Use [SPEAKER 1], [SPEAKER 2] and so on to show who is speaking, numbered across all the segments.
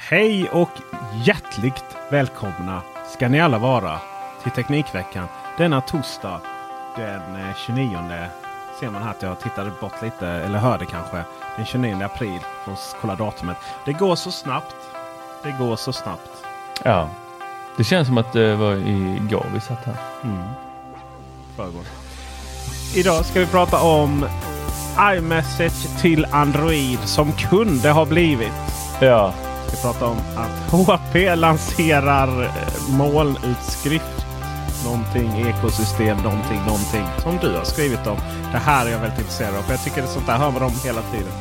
[SPEAKER 1] Hej och hjärtligt välkomna ska ni alla vara till Teknikveckan denna torsdag den eh, 29 ser man här att jag tittade bort lite, eller hörde kanske, den 29 april. Från kolla datumet. Det går så snabbt. Det går så snabbt.
[SPEAKER 2] Ja, det känns som att det var igår vi satt här.
[SPEAKER 1] Mm. Förrgår. Idag ska vi prata om iMessage till Android som kunde ha blivit.
[SPEAKER 2] Ja,
[SPEAKER 1] Vi ska prata om att HP lanserar eh, molnutskrift. Någonting ekosystem, någonting, någonting. Som du har skrivit om. Det här är jag väldigt intresserad av. För jag tycker det är sånt där hör man om hela tiden.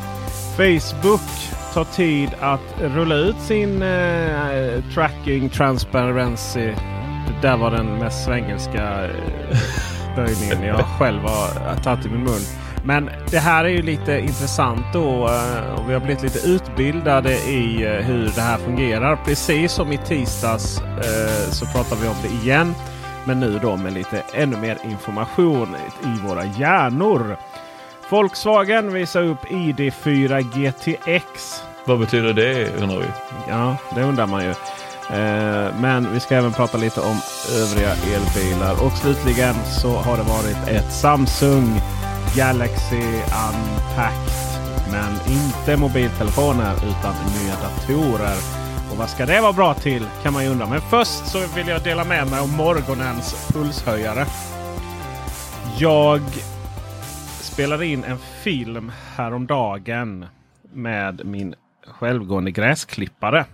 [SPEAKER 1] Facebook tar tid att rulla ut sin eh, tracking transparency. Det där var den mest svengelska eh, böjningen jag själv har tagit i min mun. Men det här är ju lite intressant då. eh, Och vi har blivit lite utbildade i eh, hur det här fungerar. Precis som i tisdags eh, så pratar vi om det igen. Men nu då med lite ännu mer information i våra hjärnor. Volkswagen visar upp ID4 GTX.
[SPEAKER 2] vad betyder det undrar vi?
[SPEAKER 1] Ja, det undrar man ju. Men vi ska även prata lite om övriga elbilar. Och slutligen så har det varit ett Samsung Galaxy Unpacked. Men inte mobiltelefoner utan nya datorer. Och vad ska det vara bra till kan man ju undra. Men först så vill jag dela med mig om morgonens pulshöjare. Jag spelade in en film häromdagen med min självgående gräsklippare.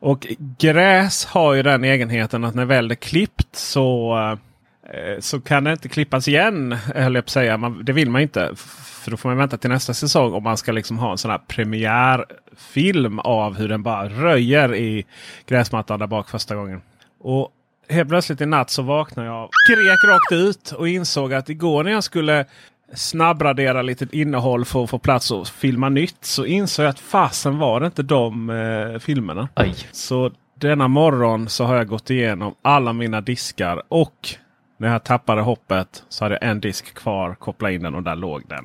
[SPEAKER 1] Och gräs har ju den egenheten att när väl det är klippt så, eh, så kan det inte klippas igen. Höll jag på att säga. Man, det vill man inte. För då får man vänta till nästa säsong om man ska liksom ha en sån här premiärfilm av hur den bara röjer i gräsmattan där bak första gången. Och helt plötsligt i natt så vaknade jag och skrek rakt ut och insåg att igår när jag skulle snabbradera lite innehåll för att få plats och filma nytt så insåg jag att fasen var det inte de eh, filmerna.
[SPEAKER 2] Aj.
[SPEAKER 1] Så denna morgon så har jag gått igenom alla mina diskar och när jag tappade hoppet så hade jag en disk kvar. Koppla in den och där låg den.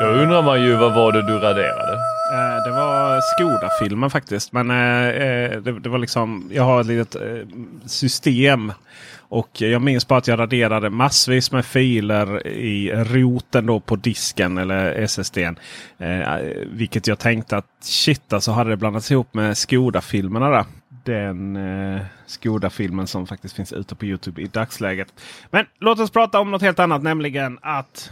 [SPEAKER 2] Då undrar man ju vad var det du raderade?
[SPEAKER 1] Eh, det var Skoda-filmen faktiskt. Men eh, eh, det, det var liksom, jag har ett litet eh, system. Och jag minns bara att jag raderade massvis med filer i roten då på disken eller SSDn. Vilket jag tänkte att shit alltså hade det blandats ihop med Skoda-filmerna där. Den eh, Skoda-filmen som faktiskt finns ute på Youtube i dagsläget. Men låt oss prata om något helt annat, nämligen att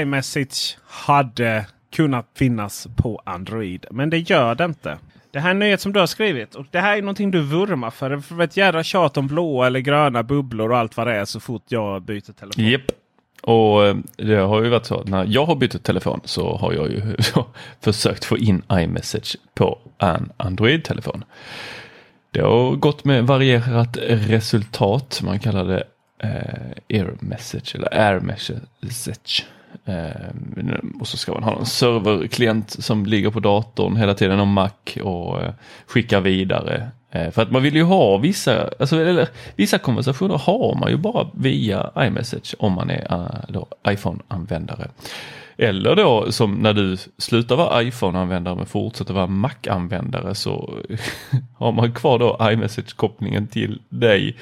[SPEAKER 1] iMessage hade kunnat finnas på Android. Men det gör det inte. Det här är en nyhet som du har skrivit och det här är någonting du vurmar för. Det ett jädra tjat om blåa eller gröna bubblor och allt vad det är så fort jag byter telefon.
[SPEAKER 2] Japp. Och eh, det har ju varit så att när jag har bytt telefon så har jag ju försökt få in iMessage på en Android-telefon. Det har gått med varierat resultat. Man kallar det eh, Air Message eller Air Message. Eh, och så ska man ha en serverklient som ligger på datorn hela tiden och Mac och eh, skickar vidare. Eh, för att man vill ju ha vissa, alltså, eller, vissa konversationer har man ju bara via iMessage om man är uh, iPhone-användare. Eller då som när du slutar vara iPhone-användare men fortsätter vara Mac-användare så har man kvar då iMessage-kopplingen till dig.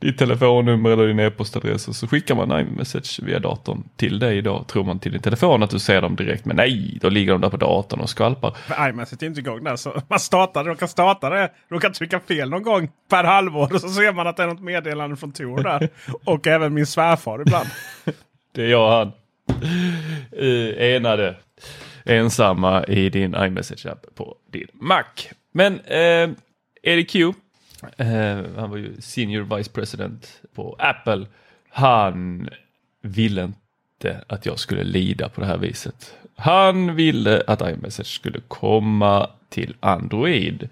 [SPEAKER 2] Ditt telefonnummer eller din e-postadress och så skickar man iMessage via datorn till dig då tror man till din telefon att du ser dem direkt. Men nej, då ligger de där på datorn och skvalpar.
[SPEAKER 1] Men iMessage är inte igång där så man startar, råkar starta det, råkar trycka fel någon gång per halvår och så ser man att det är något meddelande från Tor där. och även min svärfar ibland.
[SPEAKER 2] det är jag han uh, enade ensamma i din iMessage-app på din Mac. Men eh, Eddie Q, eh, han var ju Senior Vice President på Apple. Han ville inte att jag skulle lida på det här viset. Han ville att iMessage skulle komma till Android.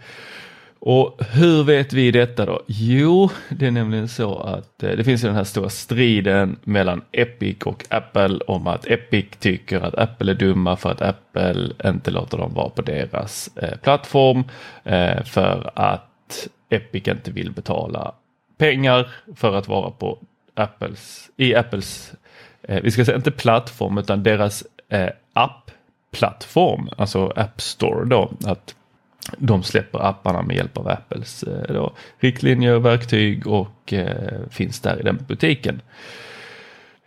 [SPEAKER 2] Och hur vet vi detta då? Jo, det är nämligen så att eh, det finns den här stora striden mellan Epic och Apple om att Epic tycker att Apple är dumma för att Apple inte låter dem vara på deras eh, plattform eh, för att Epic inte vill betala pengar för att vara på Apples, i Apples, eh, vi ska säga inte plattform utan deras eh, app-plattform, alltså App Store då. Att de släpper apparna med hjälp av Apples eh, då, riktlinjer, verktyg och eh, finns där i den butiken.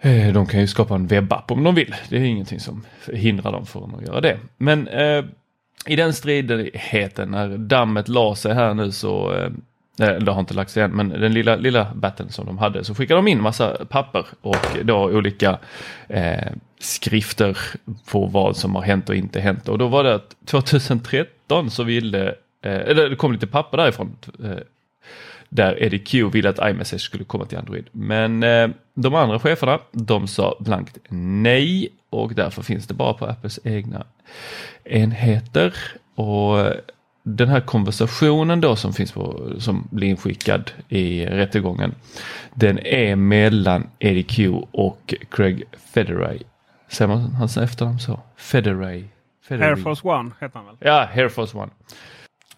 [SPEAKER 2] Eh, de kan ju skapa en webbapp om de vill. Det är ingenting som hindrar dem från att göra det. Men eh, i den stridigheten när dammet la sig här nu så eh, eh, det har inte lagt sig än, men den lilla, lilla batten som de hade så skickade de in massa papper och då olika eh, skrifter på vad som har hänt och inte hänt. Och då var det att 2013 så ville, eh, eller det kom lite papper därifrån, eh, där Eddie Q ville att iMessage skulle komma till Android. Men eh, de andra cheferna, de sa blankt nej och därför finns det bara på Apples egna enheter. Och den här konversationen då som finns på, som blir inskickad i rättegången. Den är mellan Eddie Q och Craig Federay. Säger man hans efternamn så? Federay.
[SPEAKER 1] Federay. Air Force One heter han väl?
[SPEAKER 2] Ja, Air Force One.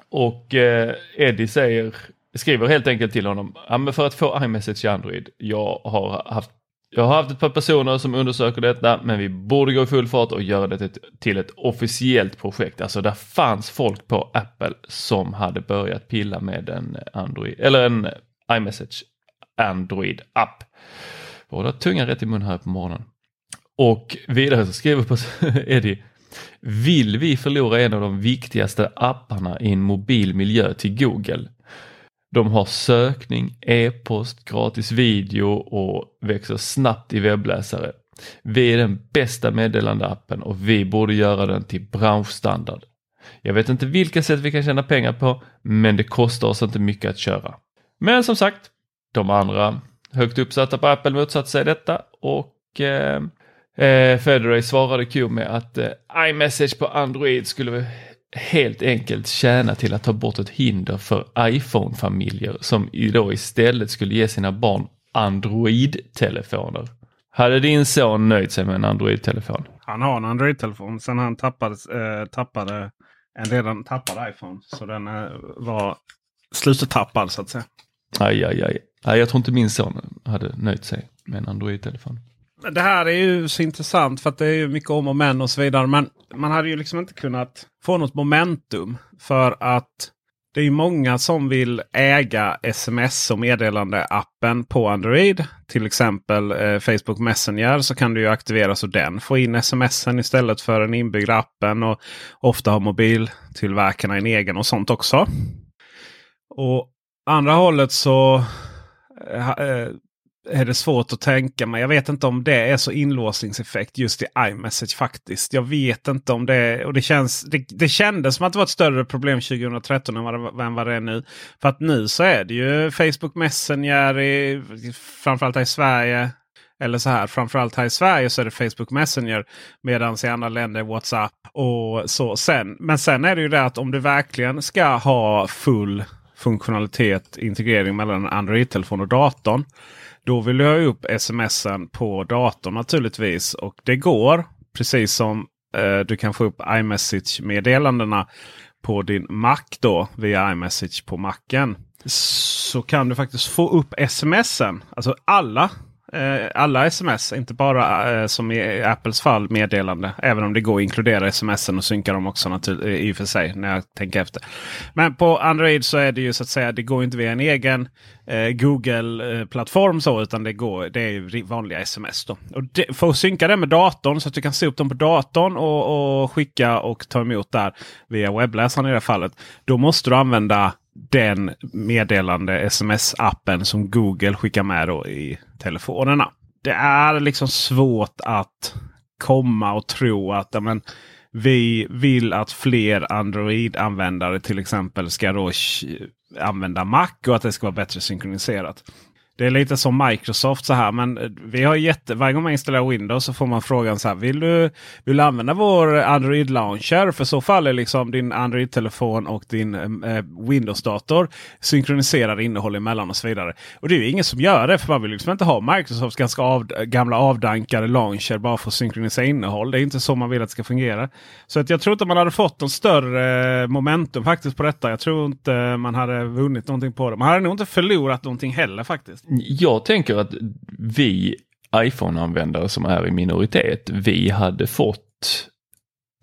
[SPEAKER 2] Och eh, Eddie säger, skriver helt enkelt till honom, ja, men för att få iMessage i Android, jag har haft jag har haft ett par personer som undersöker detta men vi borde gå i full fart och göra det till ett officiellt projekt. Alltså där fanns folk på Apple som hade börjat pilla med en Android eller en iMessage Android app. Båda tungan rätt i mun här på morgonen. Och vidare så skriver på Eddie Vill vi förlora en av de viktigaste apparna i en mobil miljö till Google? De har sökning, e-post, gratis video och växer snabbt i webbläsare. Vi är den bästa meddelandeappen och vi borde göra den till branschstandard. Jag vet inte vilka sätt vi kan tjäna pengar på, men det kostar oss inte mycket att köra. Men som sagt, de andra högt uppsatta på Apple motsatte sig detta och eh, eh, Federer svarade Q med att eh, iMessage på Android skulle helt enkelt tjäna till att ta bort ett hinder för iPhone-familjer som då istället skulle ge sina barn Android-telefoner. Hade din son nöjt sig med en Android-telefon?
[SPEAKER 1] Han har en Android-telefon sen han tappade, eh, tappade en redan tappad iPhone. Så den eh, var slutetappad så att säga.
[SPEAKER 2] Aj, aj, aj. Nej, jag tror inte min son hade nöjt sig med en Android-telefon.
[SPEAKER 1] Det här är ju så intressant för att det är mycket om och men och så vidare. Men man hade ju liksom inte kunnat få något momentum. För att det är många som vill äga sms och meddelande-appen på Android. Till exempel eh, Facebook Messenger så kan du ju aktivera så den får in smsen istället för den inbyggda appen. Och ofta har mobiltillverkarna en egen och sånt också. Och andra hållet så eh, eh är det svårt att tänka mig. Jag vet inte om det är så inlåsningseffekt just i iMessage faktiskt. Jag vet inte om det är. Och det, känns, det, det kändes som att det var ett större problem 2013 än vad, det, än vad det är nu. För att nu så är det ju Facebook Messenger, i, framförallt här i Sverige. Eller så här, framförallt här i Sverige så är det Facebook Messenger. Medan i andra länder WhatsApp och så. Sen, men sen är det ju det att om du verkligen ska ha full funktionalitet, integrering mellan Android-telefon och datorn då vill du ha upp smsen på datorn naturligtvis. Och det går precis som eh, du kan få upp iMessage-meddelandena på din Mac då via iMessage på Macen. Så kan du faktiskt få upp smsen. Alltså alla Eh, alla sms, inte bara eh, som i Apples fall meddelande. Även om det går att inkludera smsen och synka dem också i och för sig när jag tänker efter. Men på Android så är det ju så att säga det går inte via en egen eh, Google-plattform så utan det, går, det är vanliga sms. Då. Och det, för att synka det med datorn så att du kan se upp dem på datorn och, och skicka och ta emot där via webbläsaren i det här fallet. Då måste du använda den meddelande sms-appen som Google skickar med då i telefonerna. Det är liksom svårt att komma och tro att amen, vi vill att fler Android-användare till exempel ska då använda Mac och att det ska vara bättre synkroniserat. Det är lite som Microsoft så här. Men eh, vi har jätte, varje gång man installerar Windows så får man frågan så här. Vill du, vill du använda vår Android Launcher? För så fall är liksom din Android-telefon och din eh, eh Windows-dator synkroniserade innehåll emellan och så vidare. Och det är ju ingen som gör det. För man vill liksom inte ha Microsofts ganska av, gamla avdankade launcher bara för att synkronisera innehåll. Det är inte så man vill att det ska fungera. Så att jag tror inte man hade fått någon större eh, momentum faktiskt på detta. Jag tror inte man hade vunnit någonting på det. Man hade nog inte förlorat någonting heller faktiskt.
[SPEAKER 2] Jag tänker att vi iPhone-användare som är i minoritet, vi hade fått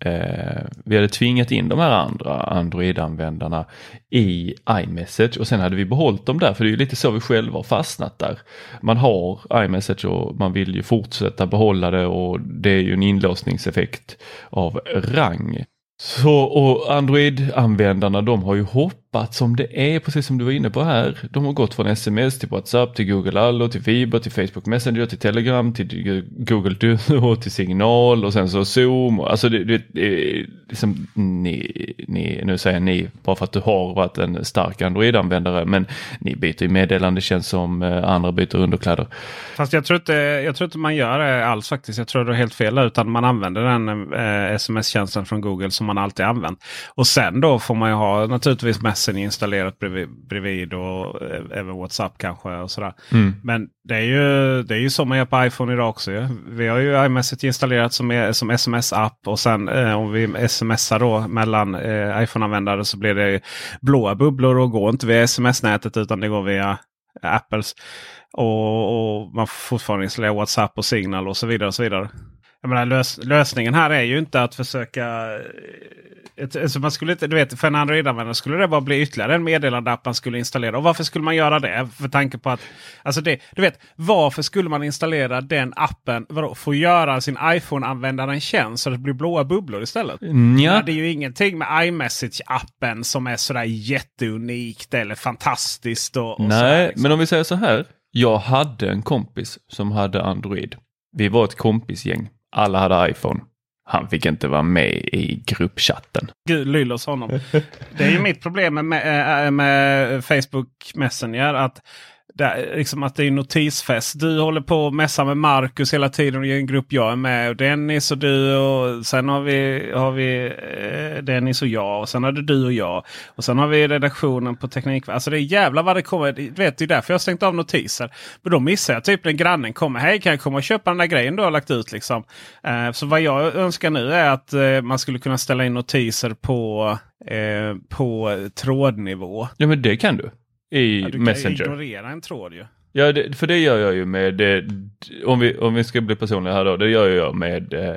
[SPEAKER 2] eh, vi hade tvingat in de här andra Android-användarna i iMessage och sen hade vi behållit dem där för det är lite så vi själva har fastnat där. Man har iMessage och man vill ju fortsätta behålla det och det är ju en inlåsningseffekt av rang. Så och Android-användarna de har ju hoppat som det är, precis som du var inne på här. De har gått från sms till WhatsApp, till Google Allo, till Fiber, till Facebook Messenger, till Telegram, till Google Duo, till Signal och sen så Zoom. Alltså det, det, det liksom, ni, ni, nu säger ni bara för att du har varit en stark Android-användare, men ni byter ju meddelandetjänst som eh, andra byter underkläder.
[SPEAKER 1] Fast jag tror inte, jag tror inte man gör det alls faktiskt. Jag tror du är helt fel utan man använder den eh, sms-tjänsten från Google som man alltid använt. Och sen då får man ju ha naturligtvis Messenger installerat bredvid, bredvid och eh, även WhatsApp kanske. och sådär. Mm. Men det är, ju, det är ju så man gör på iPhone idag också. Ja. Vi har ju iMessage installerat som, som sms-app och sen eh, om vi smsar då mellan eh, iPhone-användare så blir det blåa bubblor och går inte via sms-nätet utan det går via Apples. Och, och man får fortfarande installera WhatsApp och Signal och så vidare. och så vidare. Jag menar, lös lösningen här är ju inte att försöka... Alltså man skulle inte, du vet, för en Android-användare skulle det bara bli ytterligare en meddelandeapp man skulle installera. Och varför skulle man göra det? För tanke på att... Alltså det, du vet, varför skulle man installera den appen vadå, för att göra sin iPhone-användare en tjänst så det blir blåa bubblor istället?
[SPEAKER 2] Mm, ja.
[SPEAKER 1] Det är ju ingenting med iMessage-appen som är sådär jätteunikt eller fantastiskt. Och, och
[SPEAKER 2] Nej,
[SPEAKER 1] sådär, liksom.
[SPEAKER 2] men om vi säger så här. Jag hade en kompis som hade Android. Vi var ett kompisgäng. Alla hade iPhone. Han fick inte vara med i gruppchatten.
[SPEAKER 1] Gud lyllos honom. Det är ju mitt problem med, med, med Facebook Messenger. att där, liksom att det är notisfest. Du håller på och mässar med Marcus hela tiden i en grupp jag är med. Och Dennis och du och sen har vi, har vi eh, Dennis och jag. Och sen har det du och jag. Och sen har vi redaktionen på Teknik. Alltså det är jävla vad det kommer. Du vet, det är därför jag har stängt av notiser. Men då missar jag typ när grannen kommer. Hej kan jag komma och köpa den där grejen du har lagt ut liksom. Eh, så vad jag önskar nu är att eh, man skulle kunna ställa in notiser på, eh, på trådnivå.
[SPEAKER 2] Ja men det kan du i ja, du Messenger.
[SPEAKER 1] Du kan ignorera en tråd ju.
[SPEAKER 2] Ja, det, för det gör jag ju med, om vi, om vi ska bli personliga här då, det gör jag med eh,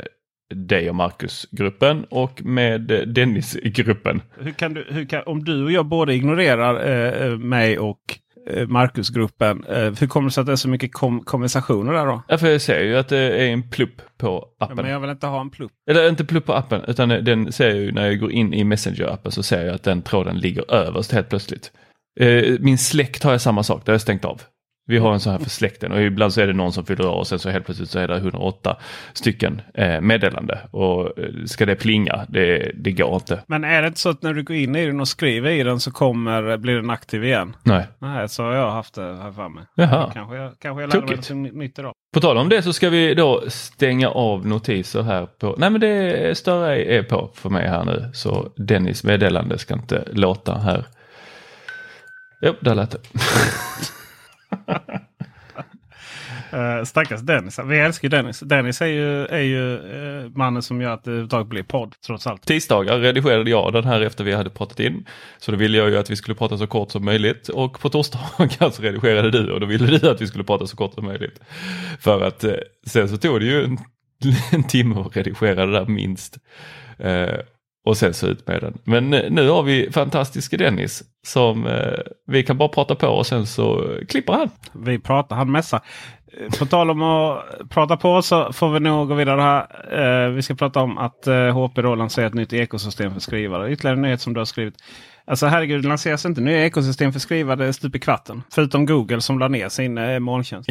[SPEAKER 2] dig och Marcus-gruppen och med eh, Dennis-gruppen.
[SPEAKER 1] Hur kan du, hur kan, om du och jag båda ignorerar eh, eh mig och eh, Marcus-gruppen, eh, hur kommer det sig att det är så mycket kom konversationer där då?
[SPEAKER 2] Ja, för jag ser ju att det är en plupp på appen. Ja,
[SPEAKER 1] men jag vill inte ha en plupp.
[SPEAKER 2] Eller inte plupp på appen, utan den ser jag ju när jag går in i Messenger-appen så ser jag att den tråden ligger överst helt plötsligt. Eh, min släkt har jag samma sak, det har jag stängt av. Vi har en sån här för släkten och ibland så är det någon som fyller år och sen så helt plötsligt så är det 108 stycken eh, meddelande. Och eh, ska det plinga, det, det går inte.
[SPEAKER 1] Men är det inte så att när du går in i den och skriver i den så kommer, blir den aktiv igen?
[SPEAKER 2] Nej.
[SPEAKER 1] Nej, så har jag haft det här för mig.
[SPEAKER 2] Jaha.
[SPEAKER 1] Kanske jag, kanske jag lärde mig något nytt idag.
[SPEAKER 2] På tal om det så ska vi då stänga av notiser här på, nej men det större är på för mig här nu. Så Dennis meddelande ska inte låta här. Jo, där lät det.
[SPEAKER 1] Uh, stackars Dennis. Vi älskar Dennis. Dennis är ju, är ju uh, mannen som gör att det överhuvudtaget blir podd trots allt.
[SPEAKER 2] Tisdagar redigerade jag den här efter vi hade pratat in. Så då ville jag ju att vi skulle prata så kort som möjligt och på torsdagar så redigerade du och då ville du att vi skulle prata så kort som möjligt. För att uh, sen så tog det ju en, en timme att redigera det där minst och sen så ut med den. Men nu har vi fantastiske Dennis som eh, vi kan bara prata på och sen så klipper han.
[SPEAKER 1] Vi pratar, han mässar. Eh, på tal om att prata på så får vi nog gå vidare här. Eh, vi ska prata om att eh, HP då lanserar ett nytt ekosystem för skrivare. Ytterligare en nyhet som du har skrivit. Alltså herregud, det lanseras inte nya ekosystem för skrivare stup i kvarten. Förutom Google som la ner sin eh, molntjänst.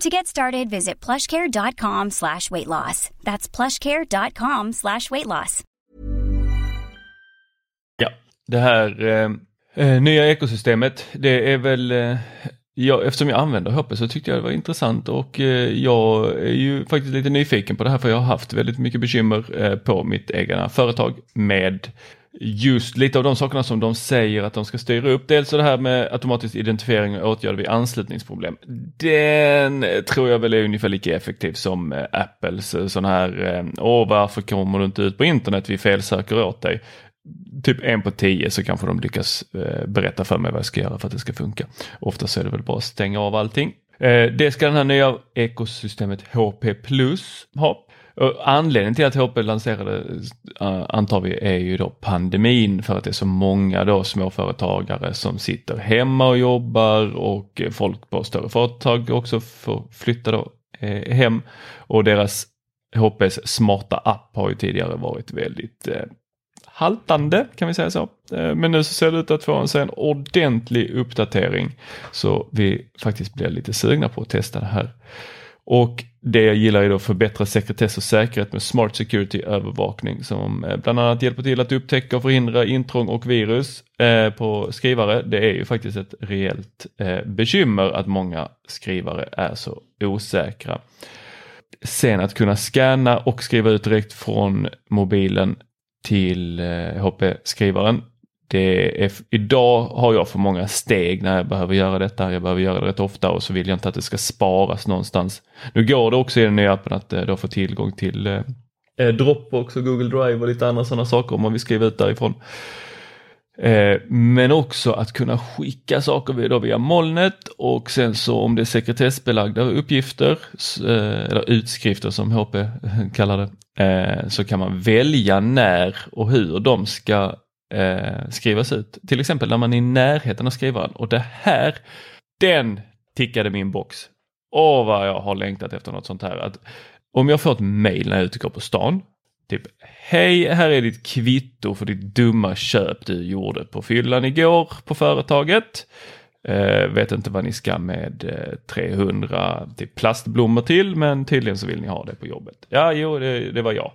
[SPEAKER 3] To get started, visit plushcare.com slash weight loss. That's plushcare.com slash weight loss.
[SPEAKER 2] Ja, det här eh, eh, nya ekosystemet, det är väl eh, jag, eftersom jag använder HP så tyckte jag det var intressant och eh, jag är ju faktiskt lite nyfiken på det här för jag har haft väldigt mycket bekymmer eh, på mitt egna företag med just lite av de sakerna som de säger att de ska styra upp. Dels det här med automatisk identifiering och åtgärder vid anslutningsproblem. Den tror jag väl är ungefär lika effektiv som eh, Apples eh, sån här, eh, åh varför kommer du inte ut på internet, vi felsöker åt dig typ en på tio så kanske de lyckas berätta för mig vad jag ska göra för att det ska funka. Oftast är det väl bara att stänga av allting. Det ska den här nya ekosystemet HP Plus ha. Anledningen till att HP lanserade eh, antar vi är ju då pandemin för att det är så många då småföretagare som sitter hemma och jobbar och folk på större företag också får flytta då eh, hem och deras HPs smarta app har ju tidigare varit väldigt eh, haltande kan vi säga så. Eh, men nu så ser det ut att få en, en ordentlig uppdatering så vi faktiskt blir lite sugna på att testa det här. Och det jag gillar är då förbättra sekretess och säkerhet med Smart Security-övervakning som eh, bland annat hjälper till att upptäcka och förhindra intrång och virus eh, på skrivare. Det är ju faktiskt ett reellt eh, bekymmer att många skrivare är så osäkra. Sen att kunna scanna och skriva ut direkt från mobilen till eh, HP-skrivaren det är, idag har jag för många steg när jag behöver göra detta. Jag behöver göra det rätt ofta och så vill jag inte att det ska sparas någonstans. Nu går det också i den nya appen att eh, då få tillgång till eh, eh, Dropbox och Google Drive och lite andra sådana saker om man vill skriva ut därifrån. Eh, men också att kunna skicka saker då via molnet och sen så om det är sekretessbelagda uppgifter eh, eller utskrifter som HP kallar det eh, så kan man välja när och hur de ska eh, skrivas ut. Till exempel när man är i närheten av skrivaren och det här, den tickade min box. Åh vad jag har längtat efter något sånt här. Att om jag får ett mail när jag är ute och går på stan. Typ, hej här är ditt kvitto för ditt dumma köp du gjorde på fyllan igår på företaget. Eh, vet inte vad ni ska med eh, 300 typ plastblommor till men tydligen så vill ni ha det på jobbet. Ja, jo, det, det var jag.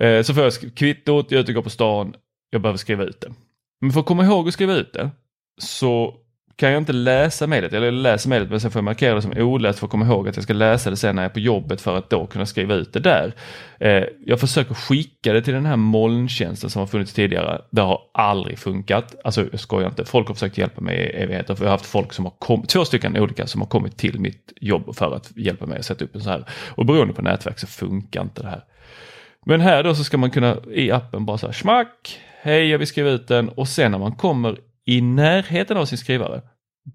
[SPEAKER 2] Eh, så får jag kvittot, jag är ute och går på stan jag behöver skriva ut det. Men för att komma ihåg att skriva ut det så kan jag inte läsa mejlet, eller läsa mejlet men sen får jag markera det som oläst för att komma ihåg att jag ska läsa det sen när jag är på jobbet för att då kunna skriva ut det där. Eh, jag försöker skicka det till den här molntjänsten som har funnits tidigare. Det har aldrig funkat. Alltså jag skojar inte, folk har försökt hjälpa mig i evigheter. För jag har haft folk som har kommit, två stycken olika som har kommit till mitt jobb för att hjälpa mig att sätta upp en så här. Och beroende på nätverk så funkar inte det här. Men här då så ska man kunna i appen bara så här smack, hej jag vill skriva ut den och sen när man kommer i närheten av sin skrivare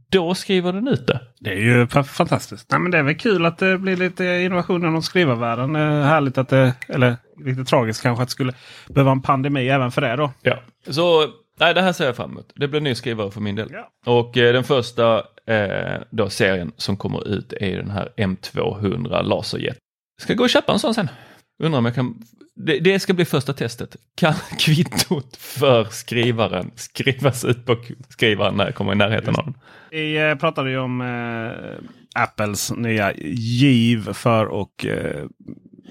[SPEAKER 2] då skriver den ut det.
[SPEAKER 1] Det är ju fantastiskt. Nej, men det är väl kul att det blir lite innovationer inom skrivarvärlden. Härligt att det, eller lite tragiskt kanske att det skulle behöva en pandemi även för det då.
[SPEAKER 2] Ja, så nej, det här ser jag fram emot. Det blir ny skrivare för min del. Ja. Och eh, den första eh, då serien som kommer ut är den här M200 Laserjet. Ska gå och köpa en sån sen. Undrar om jag kan det, det, ska bli första testet. Kan kvittot för skrivaren skrivas ut på skrivaren när jag kommer i närheten av den?
[SPEAKER 1] Vi eh, pratade ju om eh, Apples nya giv för att eh,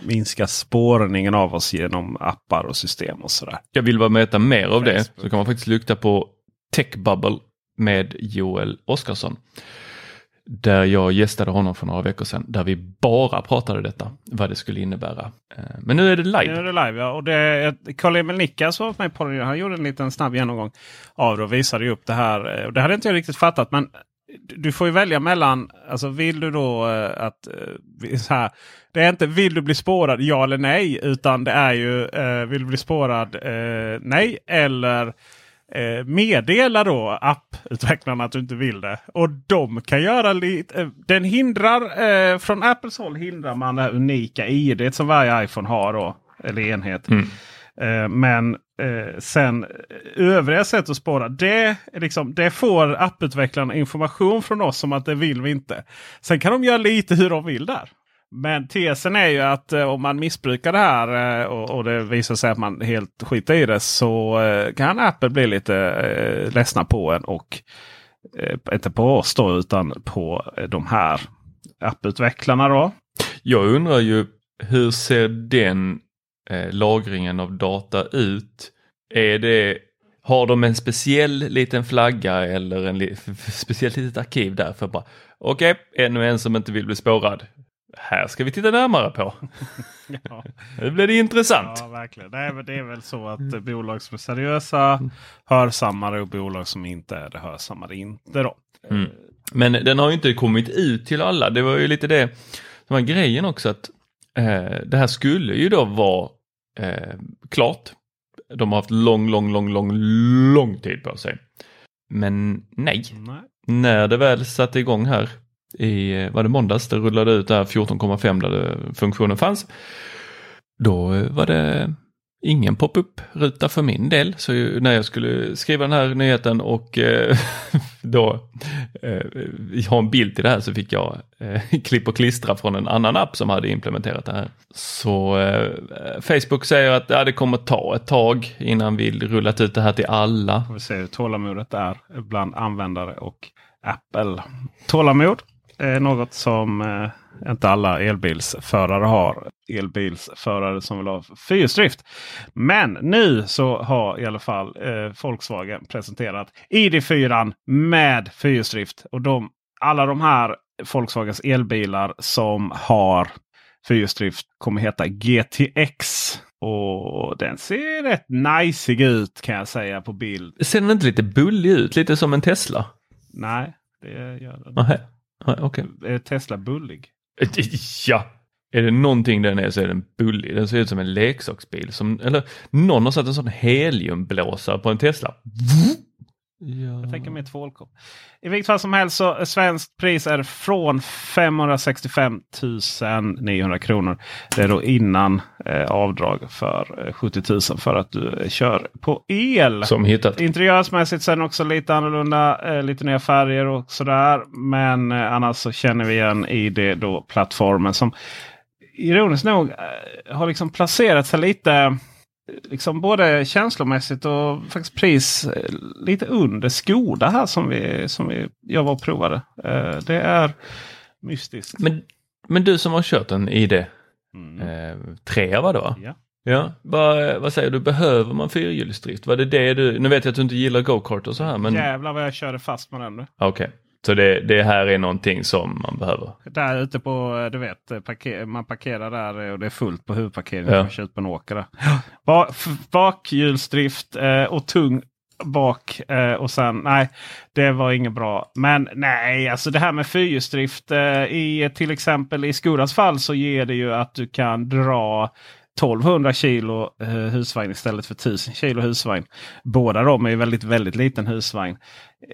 [SPEAKER 1] minska spårningen av oss genom appar och system och sådär.
[SPEAKER 2] Jag vill bara mäta mer av det så kan man faktiskt lukta på Techbubble med Joel Oskarsson. Där jag gästade honom för några veckor sedan. Där vi bara pratade detta. Vad det skulle innebära. Eh, men nu är det live.
[SPEAKER 1] Nu är det live ja. Och det, Karl-Emil Nickas var med på det. Han gjorde en liten snabb genomgång av det och visade upp det här. Eh, och det hade inte jag riktigt fattat. Men du får ju välja mellan, alltså vill du då eh, att... Så här, det är inte vill du bli spårad ja eller nej. Utan det är ju vill du bli spårad nej eller eh, meddela då apputvecklarna att du inte vill det. Och de kan göra lite. Eh, den hindrar eh, från Apples håll hindrar man det unika id som varje iPhone har då. Eller enhet. Mm. Eh, men eh, sen övriga sätt att spåra. Det, liksom, det får apputvecklarna information från oss om att det vill vi inte. Sen kan de göra lite hur de vill där. Men tesen är ju att eh, om man missbrukar det här eh, och, och, det visar sig att man helt skiter i det så eh, kan Apple bli lite eh, ledsna på en. Och eh, inte på oss då utan på eh, de här apputvecklarna. Då.
[SPEAKER 2] Jag undrar ju hur ser den eh, lagringen av data ut? Är det har de en speciell liten flagga eller en li speciellt litet arkiv där för bara okej, okay, ännu en som inte vill bli spårad här ska vi titta närmare på. ja. Nu blir det intressant.
[SPEAKER 1] Ja, verkligen. Det är, det är väl så att mm. bolag som är seriösa hörsammar och bolag som inte är det hörsammar inte. Då.
[SPEAKER 2] Mm. Men den har ju inte kommit ut till alla. Det var ju lite det som var grejen också att eh, det här skulle ju då vara eh, klart. De har haft lång, lång, lång, lång, lång tid på sig. Men nej. nej. När det väl satte igång här i, eh, var det måndags, det rullade ut där 14,5 där funktionen fanns. Då eh, var det ingen pop-up-ruta för min del. Så när jag skulle skriva den här nyheten och eh, då eh, ha en bild till det här så fick jag eh, klipp och klistra från en annan app som hade implementerat det här. Så eh, Facebook säger att ja, det kommer ta ett tag innan vi rullat ut det här till alla.
[SPEAKER 1] Vi får se hur tålamodet är bland användare och Apple. Tålamod är något som eh, inte alla elbilsförare har. Elbilsförare som vill ha fyrhjulsdrift. Men nu så har i alla fall eh, Volkswagen presenterat ID4 med fyrhjulsdrift. Och de, alla de här Volkswagens elbilar som har fyrhjulsdrift kommer heta GTX. Och den ser rätt nice ut kan jag säga på bild.
[SPEAKER 2] Ser den inte lite bullig ut? Lite som en Tesla?
[SPEAKER 1] Nej, det gör den
[SPEAKER 2] Nej, Okay.
[SPEAKER 1] Är Tesla bullig?
[SPEAKER 2] Ja, är det någonting den är så är den bullig. Den ser ut som en leksaksbil. Som, eller någon har satt en sån heliumblåsare på en Tesla.
[SPEAKER 1] Ja. Jag tänker mig tvålkopp. I vilket fall som helst så svenskt pris är från 565 900 kronor. Det är då innan eh, avdrag för eh, 70 000 för att du eh, kör på el.
[SPEAKER 2] Som hittat.
[SPEAKER 1] Interiörsmässigt den också lite annorlunda. Eh, lite nya färger och sådär. Men eh, annars så känner vi igen i det då plattformen som ironiskt nog eh, har liksom placerat sig lite liksom både känslomässigt och faktiskt pris eh, lite under Skoda här som, vi, som vi, jag var och provade. Eh, det är mystiskt.
[SPEAKER 2] Men, men du som har kört en ID mm. eh, trea då?
[SPEAKER 1] Ja.
[SPEAKER 2] Ja, vad, vad säger du, behöver man fyrhjulsdrift? Var det det du, nu vet jag att du inte gillar go-kart och så här men...
[SPEAKER 1] Jävlar vad jag körde fast med den nu.
[SPEAKER 2] Okej. Okay. Så det, det, här är någonting som man behöver?
[SPEAKER 1] Där ute på, du vet, parker, man parkerar där och det är fullt på huvudparkeringen. Ja. Man kör ut på en åker där. bakhjulsdrift eh, och tung bak eh, och sen nej, det var inget bra. Men nej, alltså det här med fyrhjulsdrift eh, i till exempel i Skodas fall så ger det ju att du kan dra 1200 kilo eh, husvagn istället för 1000 kilo husvagn. Båda de är väldigt, väldigt liten husvagn.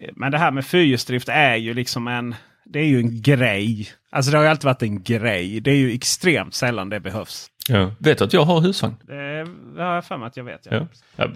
[SPEAKER 1] Eh, men det här med fyrhjulsdrift är ju liksom en det är ju en grej. Alltså det har ju alltid varit en grej. Det är ju extremt sällan det behövs.
[SPEAKER 2] Ja. Vet du att jag har husvagn?
[SPEAKER 1] Det har jag för mig att jag vet. Ja.
[SPEAKER 2] Ja. Jag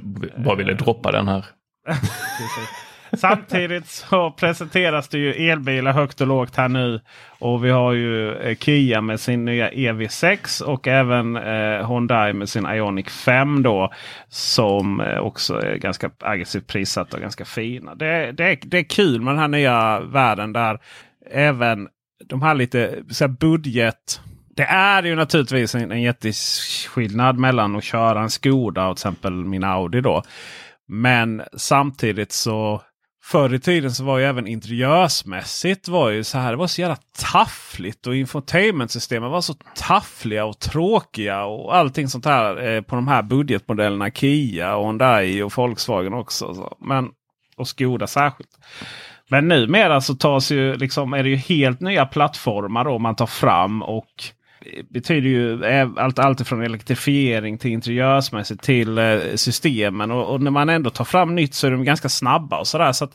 [SPEAKER 2] bara ville droppa den här.
[SPEAKER 1] Samtidigt så presenteras det ju elbilar högt och lågt här nu. Och vi har ju eh, Kia med sin nya EV6 och även eh, Hyundai med sin Ioniq 5 då. Som eh, också är ganska aggressivt prissatta och ganska fina. Det, det, det är kul med den här nya världen där även de här lite så här budget det är ju naturligtvis en, en jätteskillnad mellan att köra en Skoda och till exempel min Audi. då. Men samtidigt så Förr i tiden så var ju även interiörsmässigt var ju så här. Det var så jävla taffligt och infotainmentsystemen var så taffliga och tråkiga. Och allting sånt här eh, på de här budgetmodellerna. Kia och Hyundai och Volkswagen också. Så. Men, och Skoda särskilt. Men numera så tas ju liksom, är det ju helt nya plattformar då man tar fram. och betyder ju allt, allt från elektrifiering till interiörsmässigt till eh, systemen. Och, och, när man ändå tar fram nytt så är de ganska snabba. och sådär. Så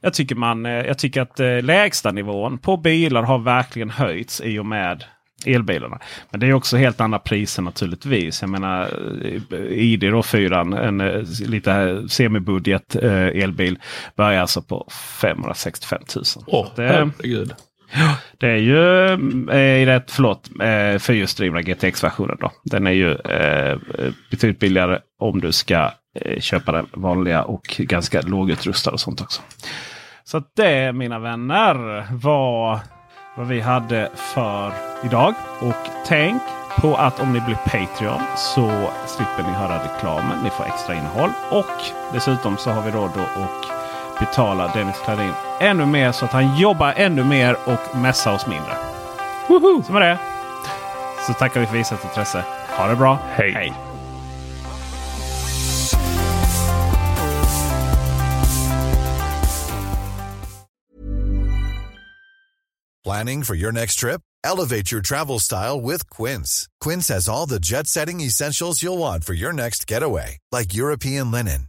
[SPEAKER 1] jag, tycker man, eh, jag tycker att eh, lägstanivån på bilar har verkligen höjts i och med elbilarna. Men det är också helt andra priser naturligtvis. Jag menar ID då 4, en eh, lite semibudget eh, elbil börjar alltså på 565 000.
[SPEAKER 2] Åh, oh, herregud.
[SPEAKER 1] Det är ju eh, rätt, förlåt, eh, fyrhjulsdrivna GTX-versionen. då. Den är ju eh, betydligt billigare om du ska eh, köpa den vanliga och ganska lågutrustad och sånt också. Så det mina vänner var vad vi hade för idag. Och tänk på att om ni blir Patreon så slipper ni höra reklamen. Ni får extra innehåll. Och dessutom så har vi råd att betala Dennis Klarin ännu mer så att han jobbar ännu mer och mässar oss mindre. Woho! Så med det så tackar vi för visat intresse. Ha det bra.
[SPEAKER 2] Hej. Hej.
[SPEAKER 4] Planning for your next trip? Elevate your travel style with Quince. Quince has all the jet setting essentials you'll want for your next getaway. Like European linen